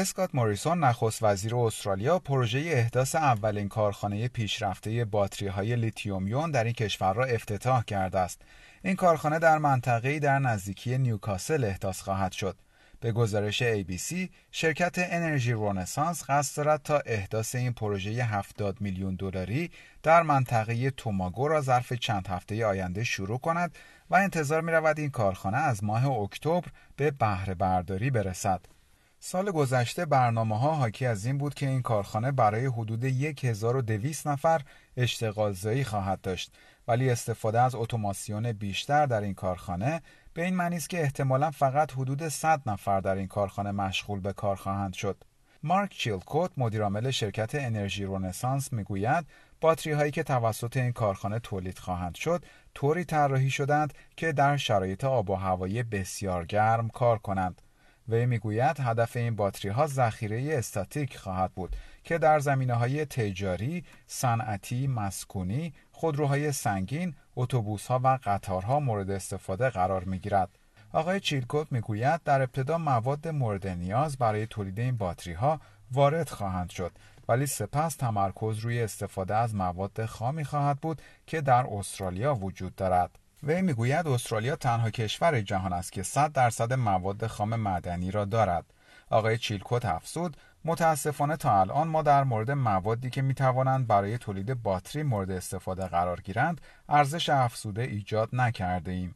اسکات موریسون نخست وزیر استرالیا پروژه احداث اولین کارخانه پیشرفته باتری های لیتیوم در این کشور را افتتاح کرده است. این کارخانه در منطقه‌ای در نزدیکی نیوکاسل احداث خواهد شد. به گزارش ABC، شرکت انرژی رونسانس قصد دارد تا احداث این پروژه 70 میلیون دلاری در منطقه توماگو را ظرف چند هفته آینده شروع کند و انتظار می رود این کارخانه از ماه اکتبر به بهره برداری برسد. سال گذشته برنامه ها حاکی از این بود که این کارخانه برای حدود 1200 نفر اشتغال زایی خواهد داشت ولی استفاده از اتوماسیون بیشتر در این کارخانه به این معنی است که احتمالا فقط حدود 100 نفر در این کارخانه مشغول به کار خواهند شد. مارک چیلکوت مدیرعامل شرکت انرژی رونسانس می‌گوید باتری هایی که توسط این کارخانه تولید خواهند شد طوری طراحی شدند که در شرایط آب و هوایی بسیار گرم کار کنند. وی می‌گوید هدف این باتری ها ذخیره استاتیک خواهد بود که در زمینه های تجاری، صنعتی، مسکونی، خودروهای سنگین، اتوبوس ها و قطارها مورد استفاده قرار می گیرد. آقای چیلکوت می‌گوید در ابتدا مواد مورد نیاز برای تولید این باتری ها وارد خواهند شد ولی سپس تمرکز روی استفاده از مواد خامی خواهد بود که در استرالیا وجود دارد. وی می‌گوید استرالیا تنها کشور جهان است که 100 درصد مواد خام معدنی را دارد. آقای چیلکوت افزود متاسفانه تا الان ما در مورد موادی که می توانند برای تولید باتری مورد استفاده قرار گیرند ارزش افزوده ایجاد نکرده ایم.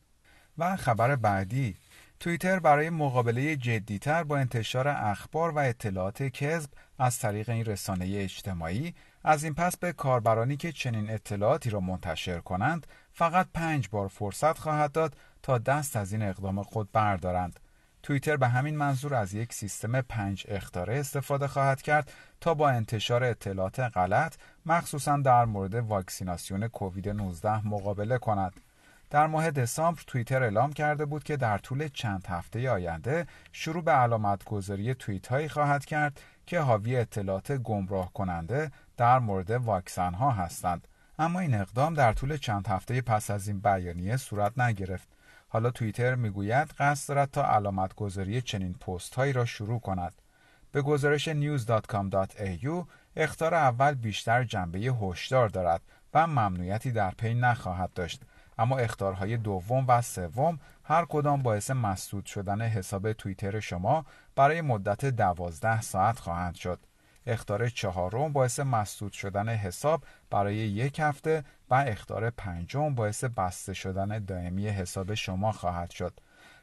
و خبر بعدی توییتر برای مقابله جدیتر با انتشار اخبار و اطلاعات کذب از طریق این رسانه اجتماعی از این پس به کاربرانی که چنین اطلاعاتی را منتشر کنند فقط پنج بار فرصت خواهد داد تا دست از این اقدام خود بردارند. توییتر به همین منظور از یک سیستم پنج اختاره استفاده خواهد کرد تا با انتشار اطلاعات غلط مخصوصا در مورد واکسیناسیون کووید 19 مقابله کند. در ماه دسامبر توییتر اعلام کرده بود که در طول چند هفته آینده شروع به علامت گذاری توییت هایی خواهد کرد که حاوی اطلاعات گمراه کننده در مورد واکسن ها هستند. اما این اقدام در طول چند هفته پس از این بیانیه صورت نگرفت. حالا توییتر می‌گوید قصد دارد تا علامت گذاری چنین پست هایی را شروع کند. به گزارش news.com.au اختار اول بیشتر جنبه هشدار دارد و ممنوعیتی در پی نخواهد داشت اما اختارهای دوم و سوم هر کدام باعث مسدود شدن حساب توییتر شما برای مدت دوازده ساعت خواهند شد. اختار چهارم باعث مسدود شدن حساب برای یک هفته و اختار پنجم باعث بسته شدن دائمی حساب شما خواهد شد.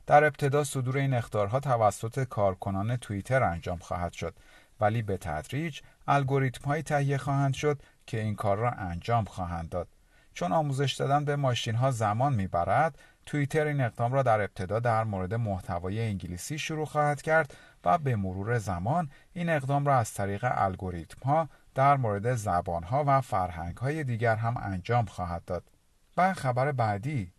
در ابتدا صدور این اختارها توسط کارکنان توییتر انجام خواهد شد ولی به تدریج الگوریتم های تهیه خواهند شد که این کار را انجام خواهند داد. چون آموزش دادن به ماشین ها زمان می‌برد توییتر این اقدام را در ابتدا در مورد محتوای انگلیسی شروع خواهد کرد و به مرور زمان این اقدام را از طریق الگوریتم ها در مورد زبان ها و فرهنگ های دیگر هم انجام خواهد داد. و خبر بعدی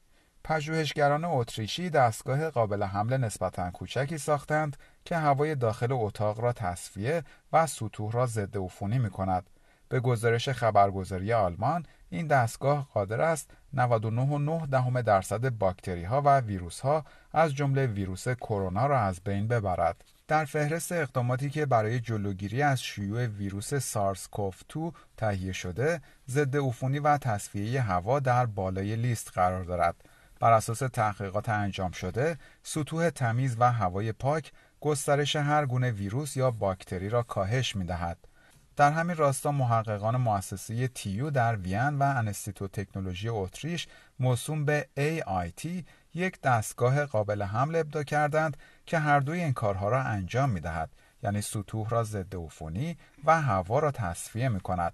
پژوهشگران اتریشی دستگاه قابل حمل نسبتا کوچکی ساختند که هوای داخل اتاق را تصفیه و سطوح را ضد عفونی می کند. به گزارش خبرگزاری آلمان این دستگاه قادر است 99.9 درصد باکتری ها و ویروس ها از جمله ویروس کرونا را از بین ببرد. در فهرست اقداماتی که برای جلوگیری از شیوع ویروس سارس کوف 2 تهیه شده، ضد عفونی و تصفیه هوا در بالای لیست قرار دارد. بر اساس تحقیقات انجام شده، سطوح تمیز و هوای پاک گسترش هر گونه ویروس یا باکتری را کاهش می دهد. در همین راستا محققان مؤسسه تیو در وین و انستیتو تکنولوژی اتریش موسوم به AIT یک دستگاه قابل حمل ابدا کردند که هر دوی این کارها را انجام می دهد یعنی سطوح را ضد عفونی و هوا را تصفیه می کند.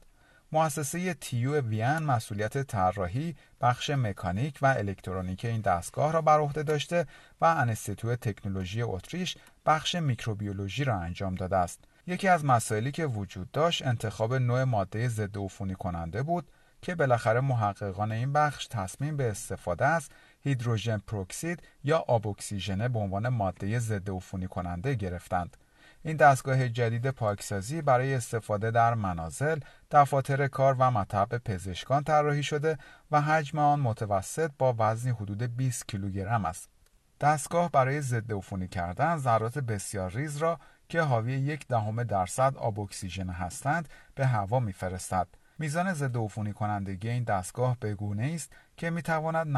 مؤسسه تیو وین مسئولیت طراحی بخش مکانیک و الکترونیک این دستگاه را بر عهده داشته و انستیتو تکنولوژی اتریش بخش میکروبیولوژی را انجام داده است. یکی از مسائلی که وجود داشت انتخاب نوع ماده ضد عفونی کننده بود که بالاخره محققان این بخش تصمیم به استفاده از هیدروژن پروکسید یا آب اکسیژنه به عنوان ماده ضد عفونی کننده گرفتند. این دستگاه جدید پاکسازی برای استفاده در منازل، دفاتر کار و مطب پزشکان طراحی شده و حجم آن متوسط با وزنی حدود 20 کیلوگرم است. دستگاه برای ضد عفونی کردن ذرات بسیار ریز را که حاوی یک دهم درصد آب اکسیژن هستند به هوا میفرستد. میزان ضد عفونی کنندگی این دستگاه به گونه است که می تواند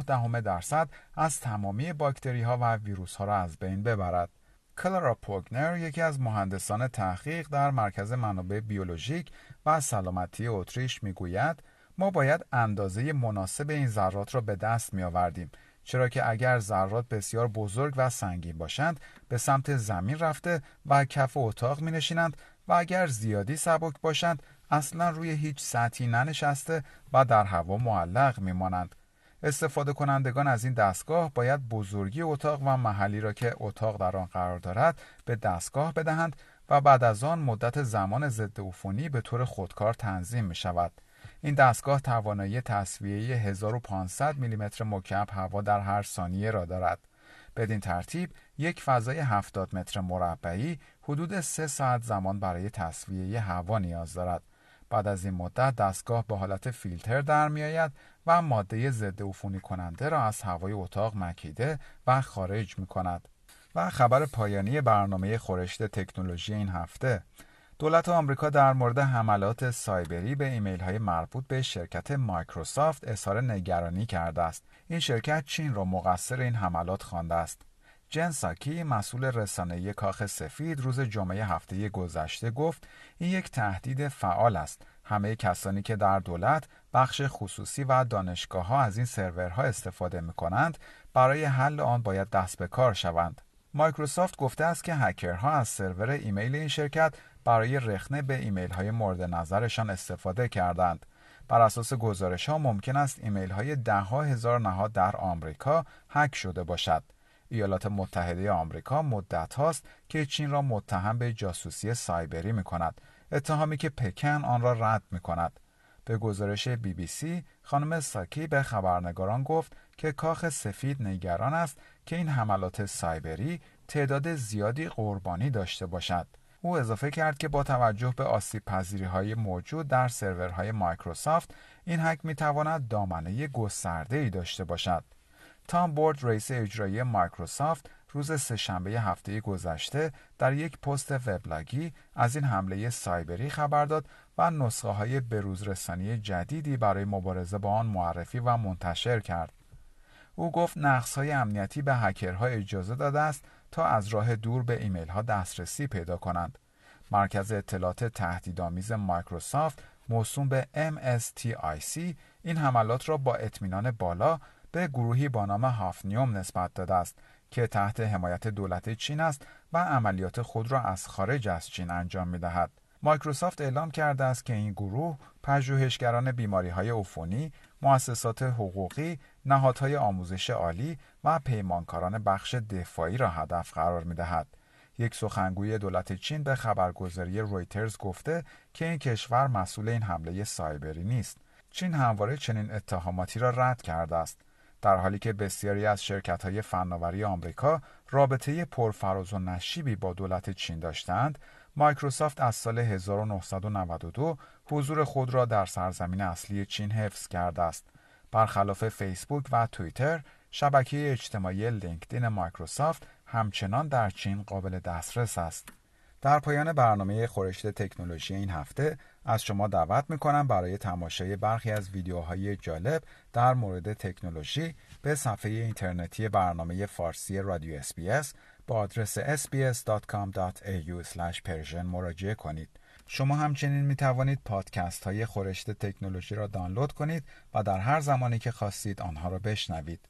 99.9 دهم درصد از تمامی باکتری ها و ویروس ها را از بین ببرد. کلارا پوگنر یکی از مهندسان تحقیق در مرکز منابع بیولوژیک و سلامتی اتریش می‌گوید ما باید اندازه مناسب این ذرات را به دست می آوردیم چرا که اگر ذرات بسیار بزرگ و سنگین باشند به سمت زمین رفته و کف اتاق می نشینند و اگر زیادی سبک باشند اصلا روی هیچ سطحی ننشسته و در هوا معلق می مانند. استفاده کنندگان از این دستگاه باید بزرگی اتاق و محلی را که اتاق در آن قرار دارد به دستگاه بدهند و بعد از آن مدت زمان ضد عفونی به طور خودکار تنظیم می شود. این دستگاه توانایی تصویه 1500 میلیمتر مکعب هوا در هر ثانیه را دارد. بدین ترتیب یک فضای 70 متر مربعی حدود 3 ساعت زمان برای تصویه هوا نیاز دارد. بعد از این مدت دستگاه به حالت فیلتر در می آید و ماده ضد عفونی کننده را از هوای اتاق مکیده و خارج می کند. و خبر پایانی برنامه خورشت تکنولوژی این هفته دولت آمریکا در مورد حملات سایبری به ایمیل های مربوط به شرکت مایکروسافت اظهار نگرانی کرده است. این شرکت چین را مقصر این حملات خوانده است. جن ساکی مسئول رسانه‌ای کاخ سفید روز جمعه هفته گذشته گفت این یک تهدید فعال است همه کسانی که در دولت بخش خصوصی و دانشگاه ها از این سرورها استفاده می کنند برای حل آن باید دست به کار شوند مایکروسافت گفته است که هکرها از سرور ایمیل این شرکت برای رخنه به ایمیل های مورد نظرشان استفاده کردند. بر اساس گزارش ها ممکن است ایمیل های ده ها هزار نهاد در آمریکا هک شده باشد. ایالات متحده آمریکا مدت هاست که چین را متهم به جاسوسی سایبری می کند اتهامی که پکن آن را رد می کند به گزارش بی بی سی خانم ساکی به خبرنگاران گفت که کاخ سفید نگران است که این حملات سایبری تعداد زیادی قربانی داشته باشد. او اضافه کرد که با توجه به آسیب پذیری های موجود در سرورهای مایکروسافت این حک می تواند دامنه گسترده ای داشته باشد تام بورد رئیس اجرایی مایکروسافت روز سهشنبه هفته گذشته در یک پست وبلاگی از این حمله سایبری خبر داد و نسخه های بروزرسانی جدیدی برای مبارزه با آن معرفی و منتشر کرد. او گفت نقص های امنیتی به هکرها اجازه داده است تا از راه دور به ایمیل ها دسترسی پیدا کنند. مرکز اطلاعات تهدیدآمیز مایکروسافت موسوم به MSTIC این حملات را با اطمینان بالا به گروهی با نام هافنیوم نسبت داده است که تحت حمایت دولت چین است و عملیات خود را از خارج از چین انجام می دهد. مایکروسافت اعلام کرده است که این گروه پژوهشگران بیماری های عفونی، مؤسسات حقوقی، نهادهای آموزش عالی و پیمانکاران بخش دفاعی را هدف قرار می دهد. یک سخنگوی دولت چین به خبرگزاری رویترز گفته که این کشور مسئول این حمله سایبری نیست. چین همواره چنین اتهاماتی را رد کرده است. در حالی که بسیاری از شرکت های فناوری آمریکا رابطه پرفراز و نشیبی با دولت چین داشتند، مایکروسافت از سال 1992 حضور خود را در سرزمین اصلی چین حفظ کرده است. برخلاف فیسبوک و توییتر، شبکه اجتماعی لینکدین مایکروسافت همچنان در چین قابل دسترس است. در پایان برنامه گزارش تکنولوژی این هفته از شما دعوت می‌کنم برای تماشای برخی از ویدیوهای جالب در مورد تکنولوژی به صفحه اینترنتی برنامه فارسی رادیو SBS با آدرس sbs.com.au مراجعه کنید. شما همچنین می توانید پادکست های گزارش تکنولوژی را دانلود کنید و در هر زمانی که خواستید آنها را بشنوید.